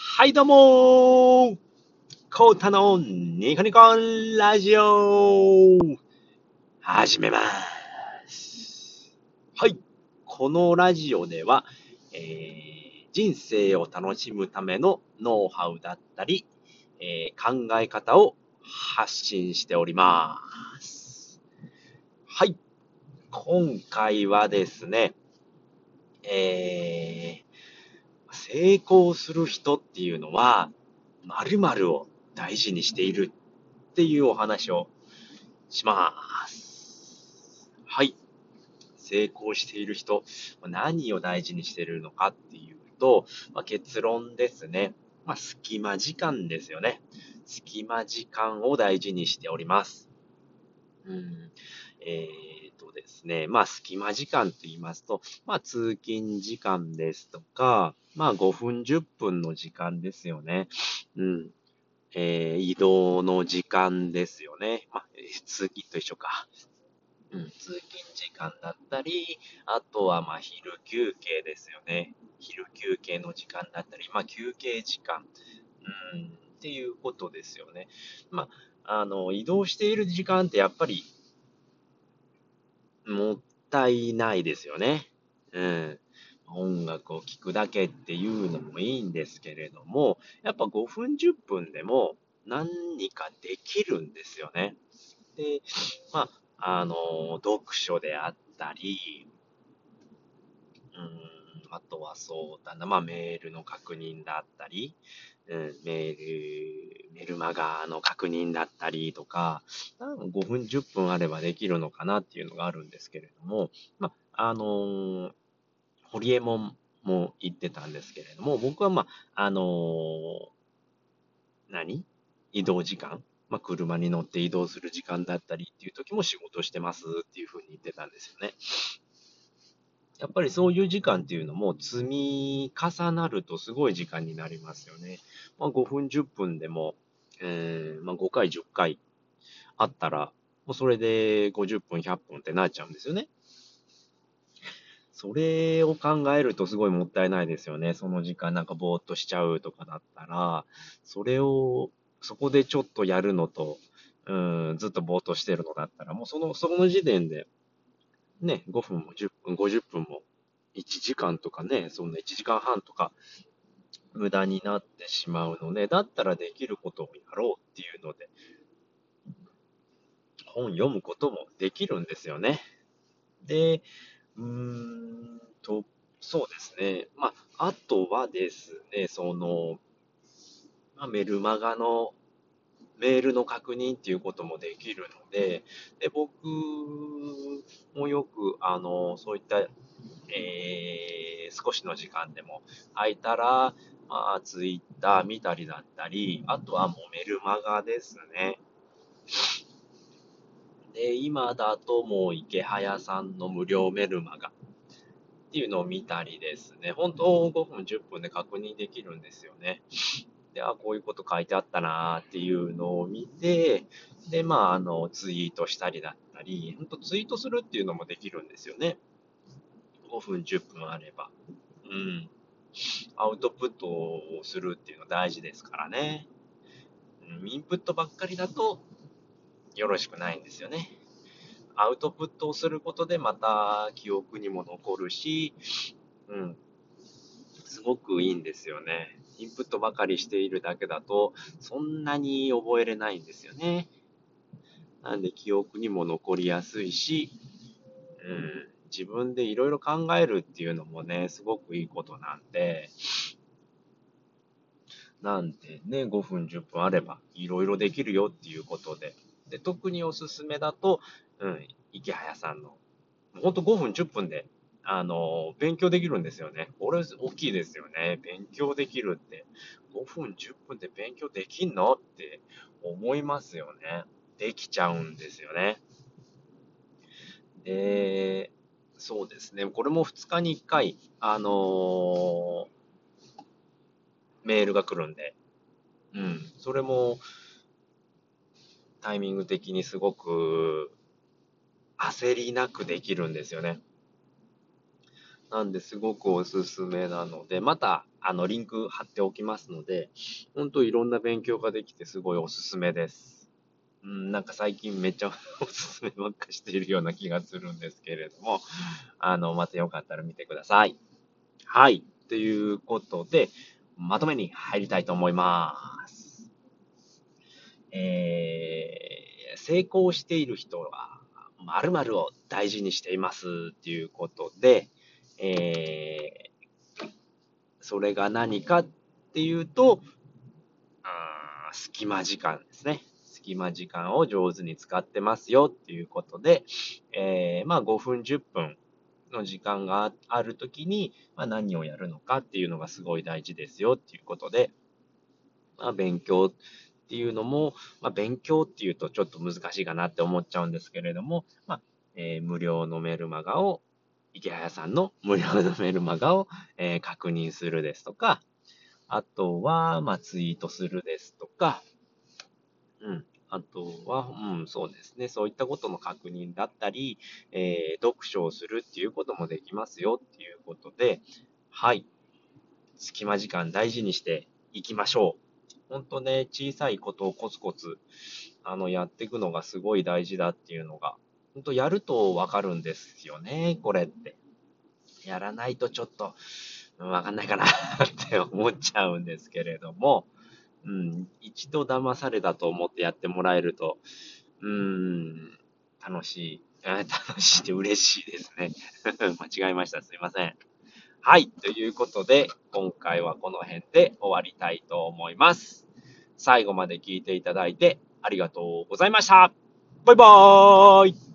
はい、どうもーコータのニコニコラジオ始めます。はい。このラジオでは、えー人生を楽しむためのノウハウだったり、えー考え方を発信しております。はい。今回はですね、えー成功する人っていうのは、〇〇を大事にしているっていうお話をします。はい。成功している人、何を大事にしているのかっていうと、まあ、結論ですね。まあ、隙間時間ですよね。隙間時間を大事にしております。うん。えーとですね、まあ、隙間時間と言いますと、まあ、通勤時間ですとか、まあ、5分、10分の時間ですよね。うん。えー移動の時間ですよね。まあ、通勤と一緒か。うん、通勤時間だったり、あとはまあ昼休憩ですよね。昼休憩の時間だったり、まあ休憩時間、うん、っていうことですよね。まあ、あの、移動している時間ってやっぱり、もったいないですよね。うん。音楽を聴くだけっていうのもいいんですけれども、やっぱ5分10分でも何かできるんですよね。で、まあ、あの、読書であったり、うん、はそうだな、まあメールの確認だったり、うん、メール、メルマガの確認だったりとか、5分10分あればできるのかなっていうのがあるんですけれども、まあ、あのー堀江門も言ってたんですけれども、僕はまあ、あのー何？移動時間？まあ、車に乗って移動する時間だったりっていう時も仕事してますっていうふうに言ってたんですよね。やっぱりそういう時間っていうのも積み重なるとすごい時間になりますよね。まあ、5分10分でも、えーまあ、5回10回あったら、もうそれで50分100分ってなっちゃうんですよね。それを考えるとすごいもったいないですよね。その時間なんかぼーっとしちゃうとかだったら、それを、そこでちょっとやるのと、うん、ずっとぼーっとしてるのだったら、もうその、その時点で、ね、5分も10分、50分も、1時間とかね、そんな1時間半とか、無駄になってしまうので、だったらできることをやろうっていうので、本読むこともできるんですよね。で、うーんと、そうですね。まあ、あとはですね、その、まあ、メルマガのメールの確認っていうこともできるので、で、僕もよく、あの、そういった、えー、少しの時間でも空いたら、まあ、ツイッター見たりだったり、あとはもうメルマガですね。で、今だともう池早さんの無料メルマガっていうのを見たりですね、本当5分10分で確認できるんですよね。で、あ、こういうこと書いてあったなっていうのを見て、で、まあ、あの、ツイートしたりだったり、本当ツイートするっていうのもできるんですよね。5分10分あれば。うん。アウトプットをするっていうの大事ですからね。うん、インプットばっかりだとよろしくないんですよね。アウトプットをすることでまた記憶にも残るし、うん、すごくいいんですよね。インプットばかりしているだけだと、そんなに覚えれないんですよね。なんで記憶にも残りやすいし、うん、自分でいろいろ考えるっていうのもね、すごくいいことなんで、なんでね、5分10分あればいろいろできるよっていうことで。で、特におすすめだと、うん、池早さんの、ほんと5分10分で、あの、勉強できるんですよね。これ大きいですよね。勉強できるって。5分10分で勉強できんの？って思いますよね。できちゃうんですよね。で、そうですね。これも2日に1回、あのーメールが来るんで、うん、それも、タイミング的にすごく、焦りなくできるんですよね。なんで、すごくおすすめなので、また、あの、リンク貼っておきますので、本当いろんな勉強ができてすごいおすすめです。うん、なんか最近めっちゃ おすすめばっかしているような気がするんですけれども、あの、またよかったら見てください。はい。ということで、まとめに入りたいと思います。えー、成功している人は、〇〇を大事にしていますっていうことで、えー、それが何かっていうと、隙間時間ですね。隙間時間を上手に使ってますよっていうことで、えー、まあ5分10分の時間があるときに、まあ、何をやるのかっていうのがすごい大事ですよっていうことで、まあ、勉強っていうのも、まあ、勉強っていうとちょっと難しいかなって思っちゃうんですけれども、まあえー、無料のメルマガを、池早さんの無料のメルマガを、えー、確認するですとか、あとは、まあ、ツイートするですとか、うん。あとは、うん、そうですね。そういったことの確認だったり、えー、読書をするっていうこともできますよっていうことで、はい。隙間時間大事にしていきましょう。ほんとね、小さいことをコツコツ、あの、やっていくのがすごい大事だっていうのが、ほんとやるとわかるんですよね、これって。やらないとちょっと、わかんないかな って思っちゃうんですけれども、うん、一度騙されたと思ってやってもらえると、うん、楽しい。楽しいで嬉しいですね。間違えました。すいません。はい。ということで、今回はこの辺で終わりたいと思います。最後まで聞いていただいてありがとうございました。バイバーイ